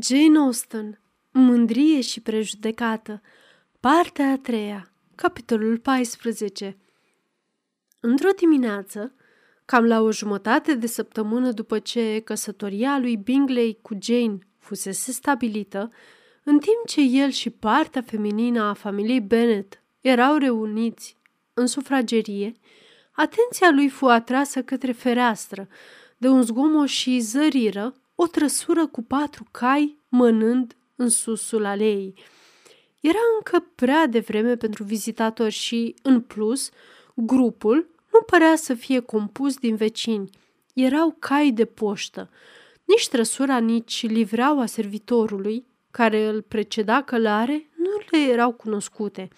Jane Austen, Mândrie și prejudecată, partea a treia, capitolul 14 Într-o dimineață, cam la o jumătate de săptămână după ce căsătoria lui Bingley cu Jane fusese stabilită, în timp ce el și partea feminină a familiei Bennet erau reuniți în sufragerie, atenția lui fu atrasă către fereastră de un zgomot și zăriră o trăsură cu patru cai mănând în susul aleei. Era încă prea devreme pentru vizitatori și, în plus, grupul nu părea să fie compus din vecini. Erau cai de poștă. Nici trăsura, nici livreaua servitorului, care îl preceda călare, nu le erau cunoscute.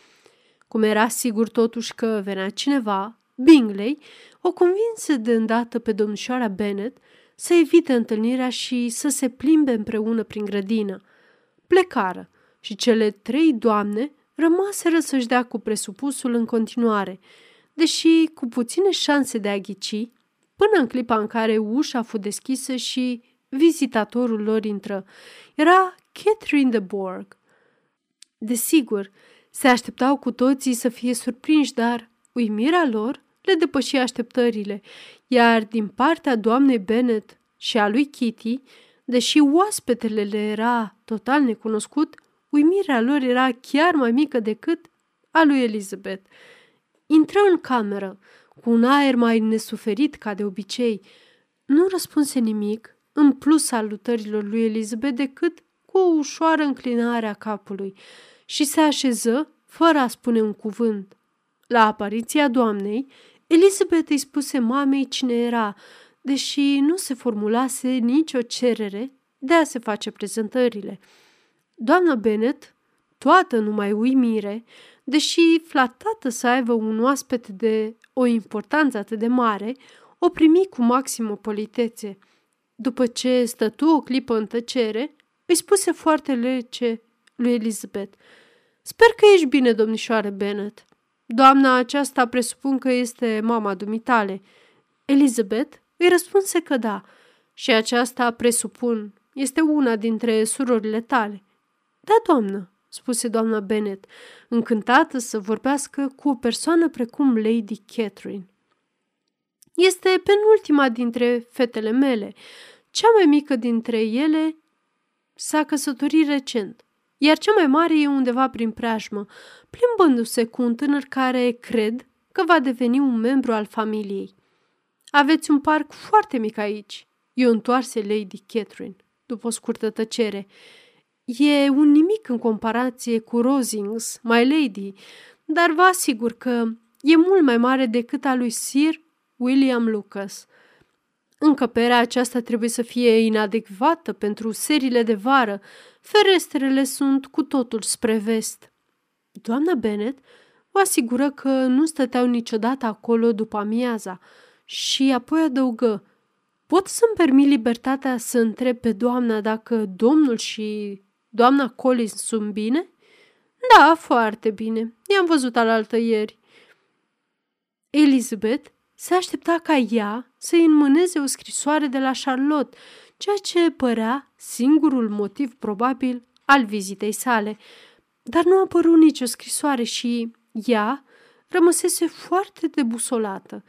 Cum era sigur totuși că venea cineva, Bingley o convinse de îndată pe domnișoara Bennet să evite întâlnirea și să se plimbe împreună prin grădină. Plecară și cele trei doamne rămaseră să-și dea cu presupusul în continuare, deși cu puține șanse de a ghici, până în clipa în care ușa a fost deschisă și vizitatorul lor intră. Era Catherine de Borg. Desigur, se așteptau cu toții să fie surprinși, dar uimirea lor le depăși așteptările, iar din partea doamnei Bennet și a lui Kitty, deși oaspetele le era total necunoscut, uimirea lor era chiar mai mică decât a lui Elizabeth. Intră în cameră, cu un aer mai nesuferit ca de obicei. Nu răspunse nimic, în plus salutărilor lui Elizabeth, decât cu o ușoară înclinare a capului și se așeză fără a spune un cuvânt. La apariția doamnei, Elizabeth îi spuse mamei cine era, deși nu se formulase nicio cerere de a se face prezentările. Doamna Bennet, toată numai uimire, deși flatată să aibă un oaspete de o importanță atât de mare, o primi cu maximă politețe. După ce stătu o clipă în tăcere, îi spuse foarte lece lui Elizabeth, Sper că ești bine, domnișoare Bennet. Doamna aceasta presupun că este mama dumitale. Elizabeth îi răspunse că da, și aceasta presupun este una dintre surorile tale. Da, doamnă, spuse doamna Bennet, încântată să vorbească cu o persoană precum Lady Catherine. Este penultima dintre fetele mele. Cea mai mică dintre ele s-a căsătorit recent iar cea mai mare e undeva prin preajmă, plimbându-se cu un tânăr care cred că va deveni un membru al familiei. Aveți un parc foarte mic aici, i-o întoarse Lady Catherine, după o scurtă tăcere. E un nimic în comparație cu Rosings, my lady, dar vă asigur că e mult mai mare decât a lui Sir William Lucas – Încăperea aceasta trebuie să fie inadecvată pentru serile de vară. Ferestrele sunt cu totul spre vest. Doamna Bennet o asigură că nu stăteau niciodată acolo după amiaza și apoi adăugă Pot să-mi permit libertatea să întreb pe doamna dacă domnul și doamna Collins sunt bine? Da, foarte bine. I-am văzut alaltă ieri. Elizabeth se aștepta ca ea să-i înmâneze o scrisoare de la Charlotte, ceea ce părea singurul motiv probabil al vizitei sale. Dar nu a apărut nicio scrisoare și ea rămăsese foarte debusolată.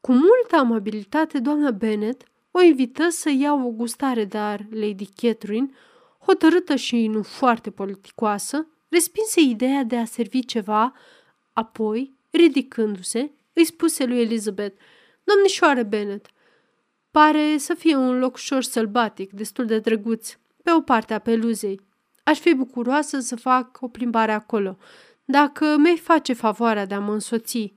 Cu multă amabilitate, doamna Bennet o invită să ia o gustare, dar Lady Catherine, hotărâtă și nu foarte politicoasă, respinse ideea de a servi ceva, apoi, ridicându-se, îi spuse lui Elizabeth, Domnișoare Bennet, pare să fie un loc ușor sălbatic, destul de drăguț, pe o parte a peluzei. Aș fi bucuroasă să fac o plimbare acolo, dacă mi-ai face favoarea de a mă însoți.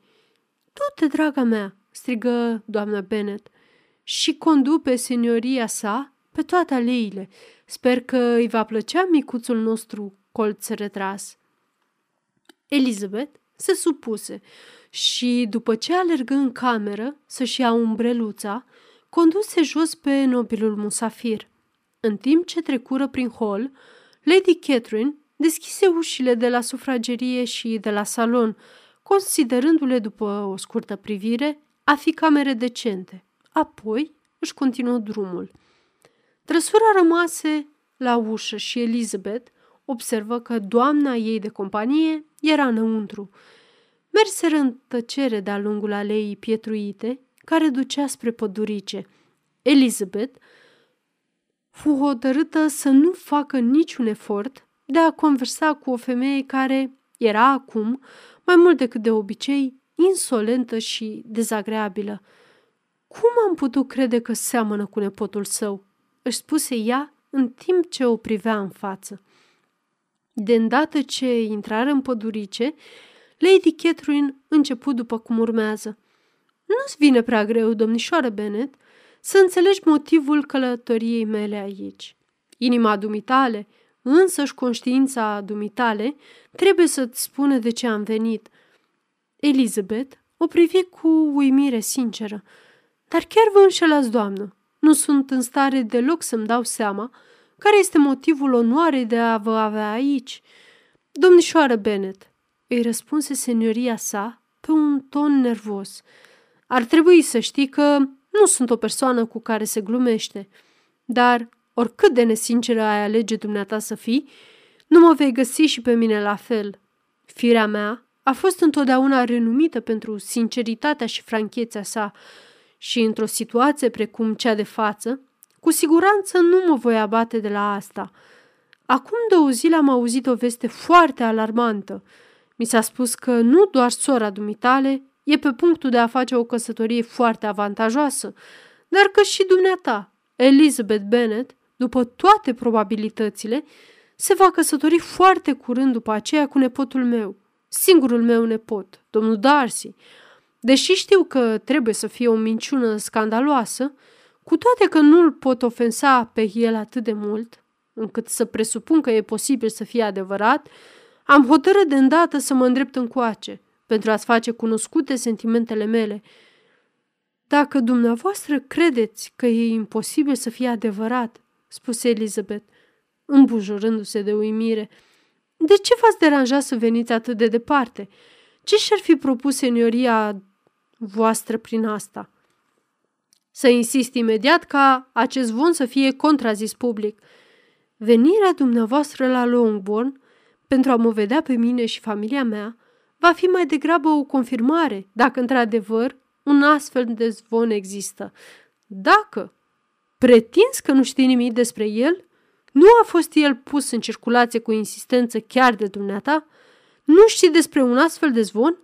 Du-te, draga mea, strigă doamna Bennet, și condu pe senioria sa pe toate aleile. Sper că îi va plăcea micuțul nostru colț retras. Elizabeth se supuse și, după ce alergă în cameră să-și ia umbreluța, conduse jos pe nobilul musafir. În timp ce trecură prin hol, Lady Catherine deschise ușile de la sufragerie și de la salon, considerându-le după o scurtă privire a fi camere decente. Apoi își continuă drumul. Trăsura rămase la ușă și Elizabeth observă că doamna ei de companie era înăuntru. Merseră în tăcere de-a lungul aleii pietruite, care ducea spre pădurice. Elizabeth fu hotărâtă să nu facă niciun efort de a conversa cu o femeie care era acum, mai mult decât de obicei, insolentă și dezagreabilă. Cum am putut crede că seamănă cu nepotul său?" își spuse ea în timp ce o privea în față. De îndată ce intrară în pădurice, Lady Catherine început după cum urmează. Nu-ți vine prea greu, domnișoară Bennet, să înțelegi motivul călătoriei mele aici. Inima dumitale, însăși conștiința dumitale, trebuie să-ți spună de ce am venit. Elizabeth o privi cu uimire sinceră. Dar chiar vă înșelați, doamnă. Nu sunt în stare deloc să-mi dau seama care este motivul onoarei de a vă avea aici. Domnișoară Bennet, îi răspunse senioria sa pe un ton nervos. Ar trebui să știi că nu sunt o persoană cu care se glumește, dar oricât de nesinceră ai alege dumneata să fii, nu mă vei găsi și pe mine la fel. Firea mea a fost întotdeauna renumită pentru sinceritatea și franchețea sa și într-o situație precum cea de față, cu siguranță nu mă voi abate de la asta. Acum două zile am auzit o veste foarte alarmantă. Mi s-a spus că nu doar sora dumitale e pe punctul de a face o căsătorie foarte avantajoasă, dar că și dumneata, Elizabeth Bennet, după toate probabilitățile, se va căsători foarte curând după aceea cu nepotul meu, singurul meu nepot, domnul Darcy. Deși știu că trebuie să fie o minciună scandaloasă, cu toate că nu-l pot ofensa pe el atât de mult, încât să presupun că e posibil să fie adevărat, am hotărât de îndată să mă îndrept încoace, pentru a-ți face cunoscute sentimentele mele. Dacă dumneavoastră credeți că e imposibil să fie adevărat, spuse Elizabeth, îmbujurându-se de uimire, de ce v-ați deranja să veniți atât de departe? Ce și-ar fi propus senioria voastră prin asta? Să insist imediat ca acest von să fie contrazis public. Venirea dumneavoastră la Longbourn pentru a mă vedea pe mine și familia mea va fi mai degrabă o confirmare dacă într-adevăr un astfel de zvon există. Dacă pretinzi că nu știi nimic despre el, nu a fost el pus în circulație cu insistență chiar de dumneata? Nu știi despre un astfel de zvon?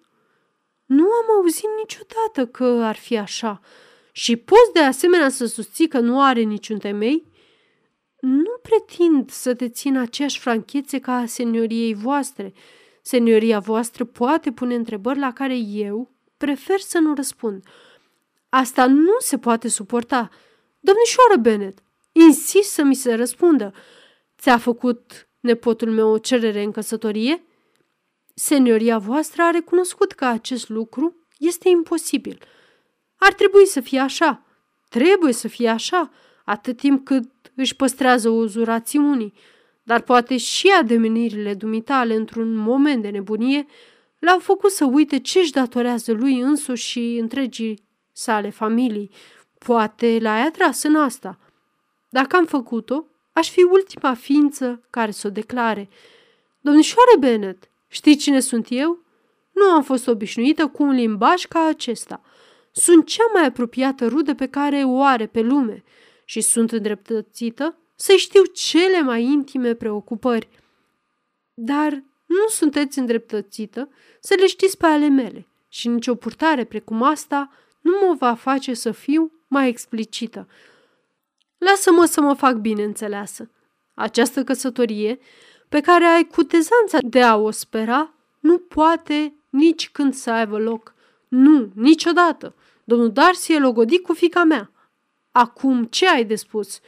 Nu am auzit niciodată că ar fi așa. Și poți de asemenea să susții că nu are niciun temei? Nu pretind să te țin aceeași franchețe ca a senioriei voastre. Senioria voastră poate pune întrebări la care eu prefer să nu răspund. Asta nu se poate suporta. Domnișoară Bennet, insist să mi se răspundă. Ți-a făcut nepotul meu o cerere în căsătorie? Senioria voastră a recunoscut că acest lucru este imposibil. Ar trebui să fie așa. Trebuie să fie așa, atât timp cât își păstrează uzurațiunii, dar poate și ademenirile dumitale într-un moment de nebunie l-au făcut să uite ce își datorează lui însuși și întregii sale familii. Poate l-ai atras în asta. Dacă am făcut-o, aș fi ultima ființă care să o declare. Domnișoare Bennet, știi cine sunt eu? Nu am fost obișnuită cu un limbaj ca acesta. Sunt cea mai apropiată rudă pe care o are pe lume și sunt îndreptățită să știu cele mai intime preocupări. Dar nu sunteți îndreptățită să le știți pe ale mele și nicio purtare precum asta nu mă va face să fiu mai explicită. Lasă-mă să mă fac bine înțeleasă. Această căsătorie, pe care ai cutezanța de a o spera, nu poate nici când să aibă loc. Nu, niciodată. Domnul Darcy e logodit cu fica mea. Acum, ce ai de spus?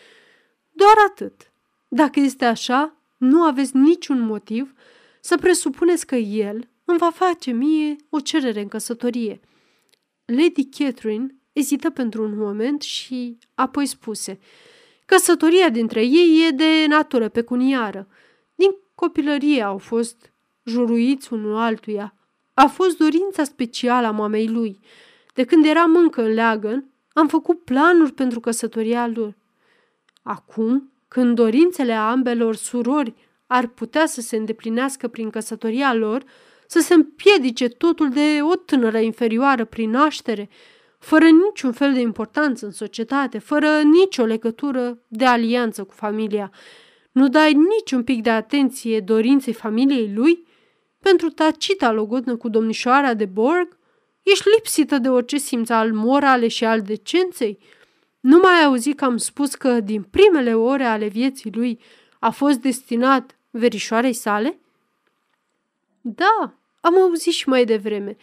Doar atât. Dacă este așa, nu aveți niciun motiv să presupuneți că el îmi va face mie o cerere în căsătorie. Lady Catherine ezită pentru un moment și apoi spuse Căsătoria dintre ei e de natură pecuniară. Din copilărie au fost juruiți unul altuia. A fost dorința specială a mamei lui. De când eram încă în leagăn, am făcut planuri pentru căsătoria lor. Acum când dorințele ambelor surori ar putea să se îndeplinească prin căsătoria lor, să se împiedice totul de o tânără inferioară prin naștere, fără niciun fel de importanță în societate, fără nicio legătură de alianță cu familia. Nu dai niciun pic de atenție dorinței familiei lui? Pentru tacita logodnă cu domnișoara de Borg? Ești lipsită de orice simț al morale și al decenței? Nu mai auzi că am spus că din primele ore ale vieții lui a fost destinat verișoarei sale? Da, am auzit și mai devreme,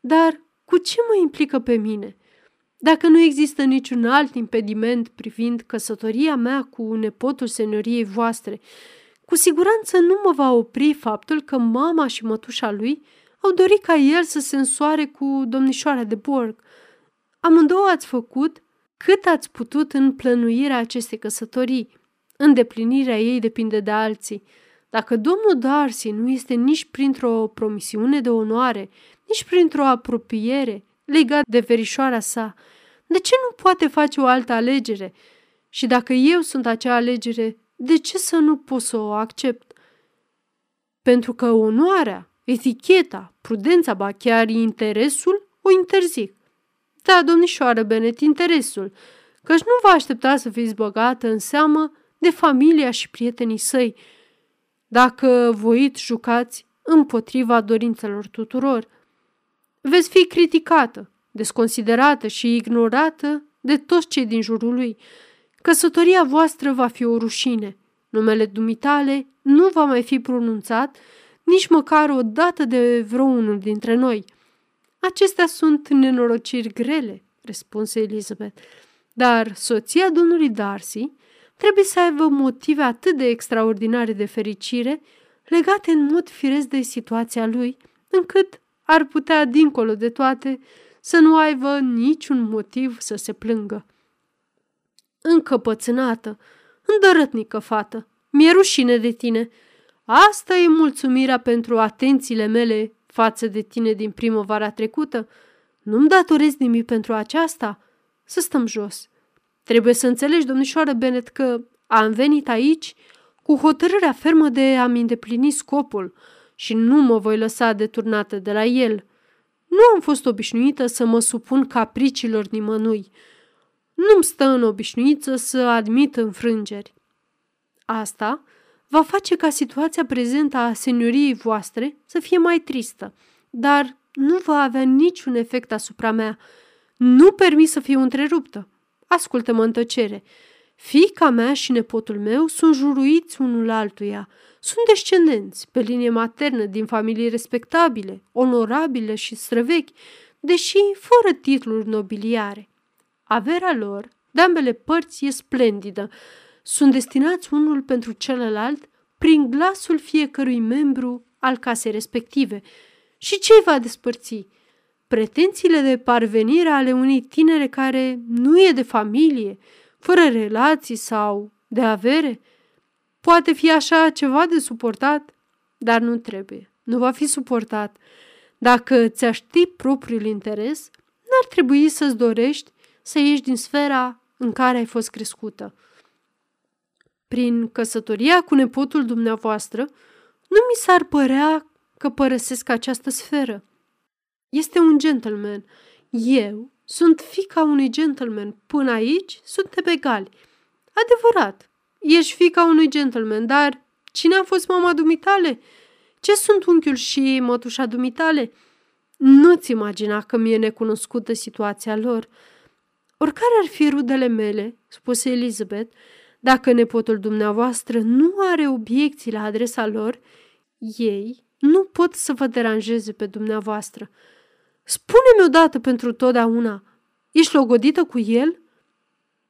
dar cu ce mă implică pe mine? Dacă nu există niciun alt impediment privind căsătoria mea cu nepotul senioriei voastre, cu siguranță nu mă va opri faptul că mama și mătușa lui au dorit ca el să se însoare cu domnișoara de Borg. Amândouă ați făcut cât ați putut în plănuirea acestei căsătorii. Îndeplinirea ei depinde de alții. Dacă domnul Darcy nu este nici printr-o promisiune de onoare, nici printr-o apropiere legat de verișoara sa, de ce nu poate face o altă alegere? Și dacă eu sunt acea alegere, de ce să nu pot să o accept? Pentru că onoarea, eticheta, prudența, ba chiar interesul o interzic. Da, domnișoară Benet, interesul, căci nu vă aștepta să fiți băgată în seamă de familia și prietenii săi, dacă voit jucați împotriva dorințelor tuturor. Veți fi criticată, desconsiderată și ignorată de toți cei din jurul lui. Căsătoria voastră va fi o rușine. Numele dumitale nu va mai fi pronunțat nici măcar o dată de vreunul dintre noi. Acestea sunt nenorociri grele, răspunse Elizabeth, dar soția domnului Darcy trebuie să aibă motive atât de extraordinare de fericire, legate în mod firesc de situația lui, încât ar putea, dincolo de toate, să nu aibă niciun motiv să se plângă. Încăpățânată, îndărătnică fată, mi-e rușine de tine. Asta e mulțumirea pentru atențiile mele față de tine din primăvara trecută. Nu-mi datorezi nimic pentru aceasta? Să stăm jos. Trebuie să înțelegi, domnișoară Bennet, că am venit aici cu hotărârea fermă de a-mi îndeplini scopul și nu mă voi lăsa deturnată de la el. Nu am fost obișnuită să mă supun capriciilor nimănui. Nu-mi stă în obișnuiță să admit înfrângeri. Asta va face ca situația prezentă a senioriei voastre să fie mai tristă, dar nu va avea niciun efect asupra mea. Nu permis să fiu întreruptă. Ascultă-mă în tăcere. Fica mea și nepotul meu sunt juruiți unul altuia. Sunt descendenți pe linie maternă din familii respectabile, onorabile și străvechi, deși fără titluri nobiliare. Averea lor, de ambele părți, e splendidă. Sunt destinați unul pentru celălalt prin glasul fiecărui membru al casei respective. Și ce va despărți? Pretențiile de parvenire ale unei tinere care nu e de familie, fără relații sau de avere? Poate fi așa ceva de suportat, dar nu trebuie. Nu va fi suportat. Dacă ți ști propriul interes, n-ar trebui să-ți dorești să ieși din sfera în care ai fost crescută. Prin căsătoria cu nepotul dumneavoastră, nu mi s-ar părea că părăsesc această sferă. Este un gentleman. Eu sunt fica unui gentleman. Până aici suntem egali. Adevărat, ești fica unui gentleman, dar cine a fost mama dumitale? Ce sunt unchiul și mătușa dumitale? Nu-ți imagina că mi-e necunoscută situația lor. Oricare ar fi rudele mele, spuse Elizabeth, dacă nepotul dumneavoastră nu are obiecții la adresa lor, ei nu pot să vă deranjeze pe dumneavoastră. Spune-mi odată pentru totdeauna, ești logodită cu el?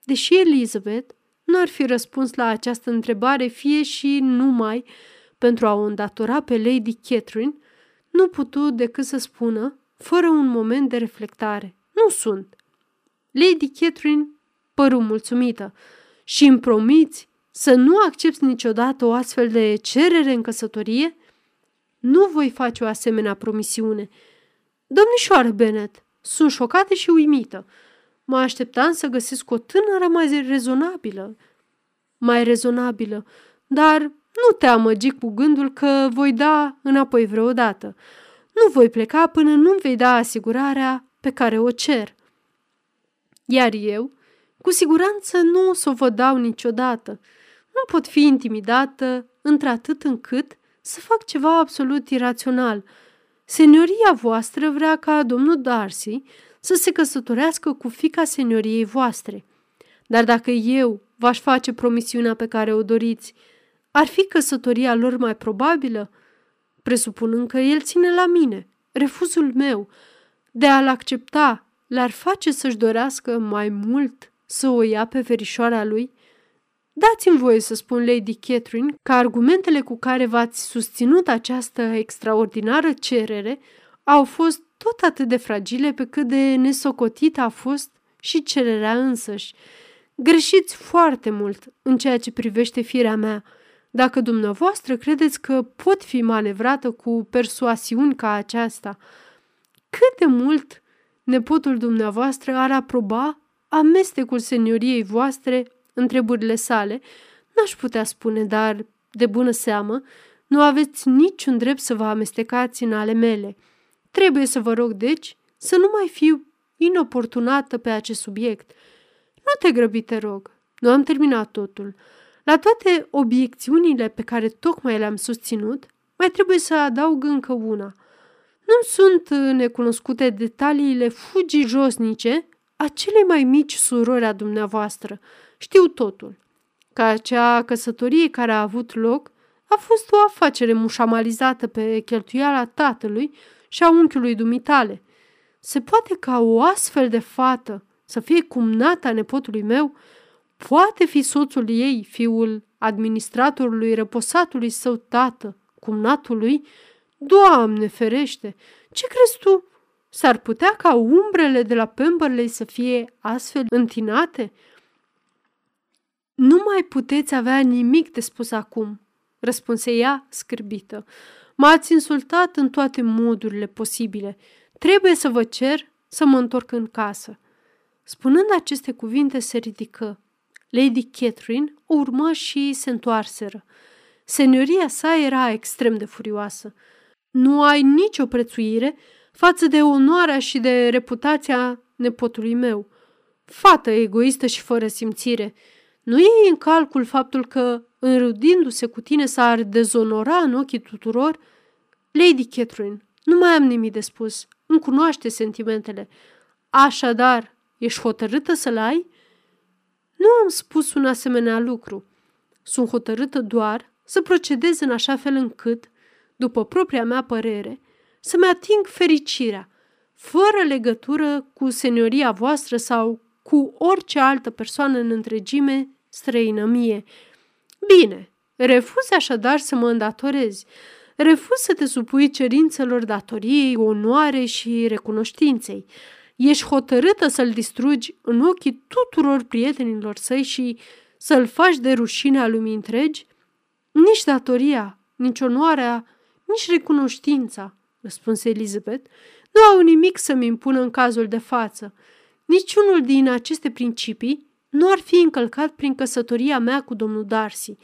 Deși Elizabeth nu ar fi răspuns la această întrebare fie și numai pentru a o îndatora pe Lady Catherine, nu putu decât să spună, fără un moment de reflectare, nu sunt. Lady Catherine păru mulțumită și îmi promiți să nu accepti niciodată o astfel de cerere în căsătorie? Nu voi face o asemenea promisiune. Domnișoară Bennet, sunt șocată și uimită. Mă așteptam să găsesc o tânără mai rezonabilă. mai rezonabilă, dar nu te amăgi cu gândul că voi da înapoi vreodată. Nu voi pleca până nu vei da asigurarea pe care o cer. Iar eu, cu siguranță nu o să o vă dau niciodată. Nu pot fi intimidată într-atât încât să fac ceva absolut irațional. Senioria voastră vrea ca domnul Darcy să se căsătorească cu fica senioriei voastre. Dar dacă eu v-aș face promisiunea pe care o doriți, ar fi căsătoria lor mai probabilă? Presupunând că el ține la mine, refuzul meu, de a-l accepta, l-ar face să-și dorească mai mult să o ia pe verișoara lui? Dați-mi voie să spun, Lady Catherine, că argumentele cu care v-ați susținut această extraordinară cerere au fost tot atât de fragile pe cât de nesocotită a fost și cererea însăși. Greșiți foarte mult în ceea ce privește firea mea. Dacă dumneavoastră credeți că pot fi manevrată cu persoasiuni ca aceasta, cât de mult nepotul dumneavoastră ar aproba amestecul senioriei voastre în treburile sale, n-aș putea spune, dar, de bună seamă, nu aveți niciun drept să vă amestecați în ale mele. Trebuie să vă rog, deci, să nu mai fiu inoportunată pe acest subiect. Nu te grăbi, te rog. Nu am terminat totul. La toate obiecțiunile pe care tocmai le-am susținut, mai trebuie să adaug încă una. Nu sunt necunoscute detaliile fugii josnice a celei mai mici surori a dumneavoastră. Știu totul. Că acea căsătorie care a avut loc a fost o afacere mușamalizată pe cheltuiala tatălui și a unchiului dumitale. Se poate ca o astfel de fată să fie cumnata nepotului meu? Poate fi soțul ei, fiul administratorului răposatului său tată, cumnatului? Doamne ferește! Ce crezi tu? S-ar putea ca umbrele de la Pemberley să fie astfel întinate? Nu mai puteți avea nimic de spus acum, răspunse ea scârbită. M-ați insultat în toate modurile posibile. Trebuie să vă cer să mă întorc în casă. Spunând aceste cuvinte, se ridică. Lady Catherine o urmă și se întoarseră. Senioria sa era extrem de furioasă. Nu ai nicio prețuire față de onoarea și de reputația nepotului meu. Fată egoistă și fără simțire. Nu iei în calcul faptul că, înrudindu-se cu tine, s-ar dezonora în ochii tuturor? Lady Catherine, nu mai am nimic de spus. Îmi cunoaște sentimentele. Așadar, ești hotărâtă să-l ai? Nu am spus un asemenea lucru. Sunt hotărâtă doar să procedez în așa fel încât, după propria mea părere, să-mi ating fericirea, fără legătură cu senioria voastră sau cu orice altă persoană în întregime străină mie. Bine, refuzi așadar să mă îndatorezi. Refuz să te supui cerințelor datoriei, onoare și recunoștinței. Ești hotărâtă să-l distrugi în ochii tuturor prietenilor săi și să-l faci de rușine lumii întregi? Nici datoria, nici onoarea, nici recunoștința, răspunse Elizabeth, nu au nimic să-mi impună în cazul de față. Niciunul din aceste principii nu ar fi încălcat prin căsătoria mea cu domnul Darcy.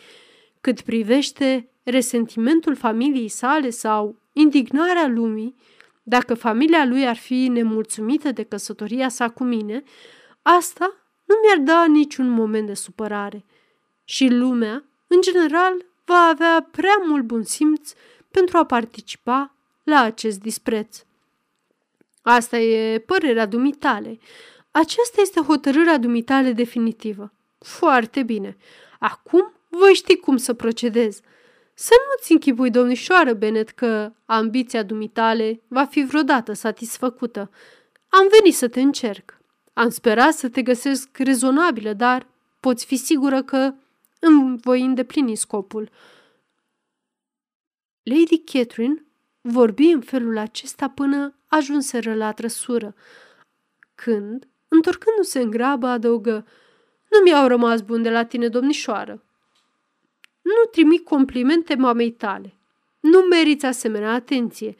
Cât privește resentimentul familiei sale sau indignarea lumii, dacă familia lui ar fi nemulțumită de căsătoria sa cu mine, asta nu mi-ar da niciun moment de supărare. Și lumea, în general, va avea prea mult bun simț pentru a participa la acest dispreț. Asta e părerea dumitale. Aceasta este hotărârea dumitale definitivă. Foarte bine. Acum voi ști cum să procedez. Să nu-ți închipui, domnișoară Bennet, că ambiția dumitale va fi vreodată satisfăcută. Am venit să te încerc. Am sperat să te găsesc rezonabilă, dar poți fi sigură că îmi voi îndeplini scopul. Lady Catherine vorbi în felul acesta până ajunseră la trăsură, când, întorcându-se în grabă, adăugă, Nu mi-au rămas bun de la tine, domnișoară. Nu trimit complimente mamei tale. Nu meriți asemenea atenție.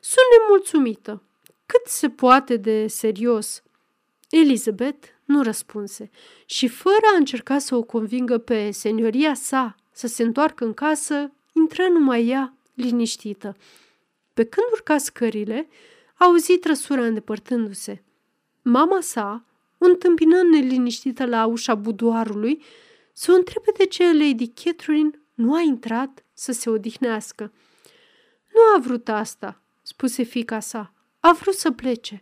Sunt nemulțumită. Cât se poate de serios. Elizabeth nu răspunse și fără a încerca să o convingă pe senioria sa să se întoarcă în casă, intră numai ea, liniștită. Pe când urca scările, a auzit trăsura îndepărtându-se. Mama sa, întâmpinând neliniștită la ușa budoarului, să o întrebe de ce Lady Catherine nu a intrat să se odihnească. Nu a vrut asta, spuse fica sa. A vrut să plece.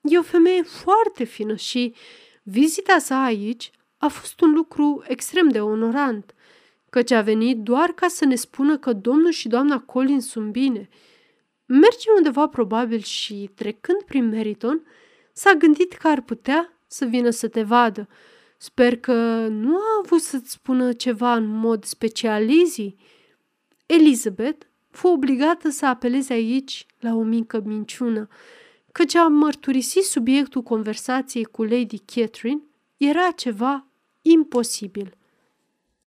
E o femeie foarte fină și vizita sa aici a fost un lucru extrem de onorant, căci a venit doar ca să ne spună că domnul și doamna Collins sunt bine. Merge undeva probabil și, trecând prin Meriton, s-a gândit că ar putea să vină să te vadă. Sper că nu a avut să-ți spună ceva în mod special, Lizzie. Elizabeth fu obligată să apeleze aici la o mică minciună, căci a mărturisi subiectul conversației cu Lady Catherine era ceva imposibil.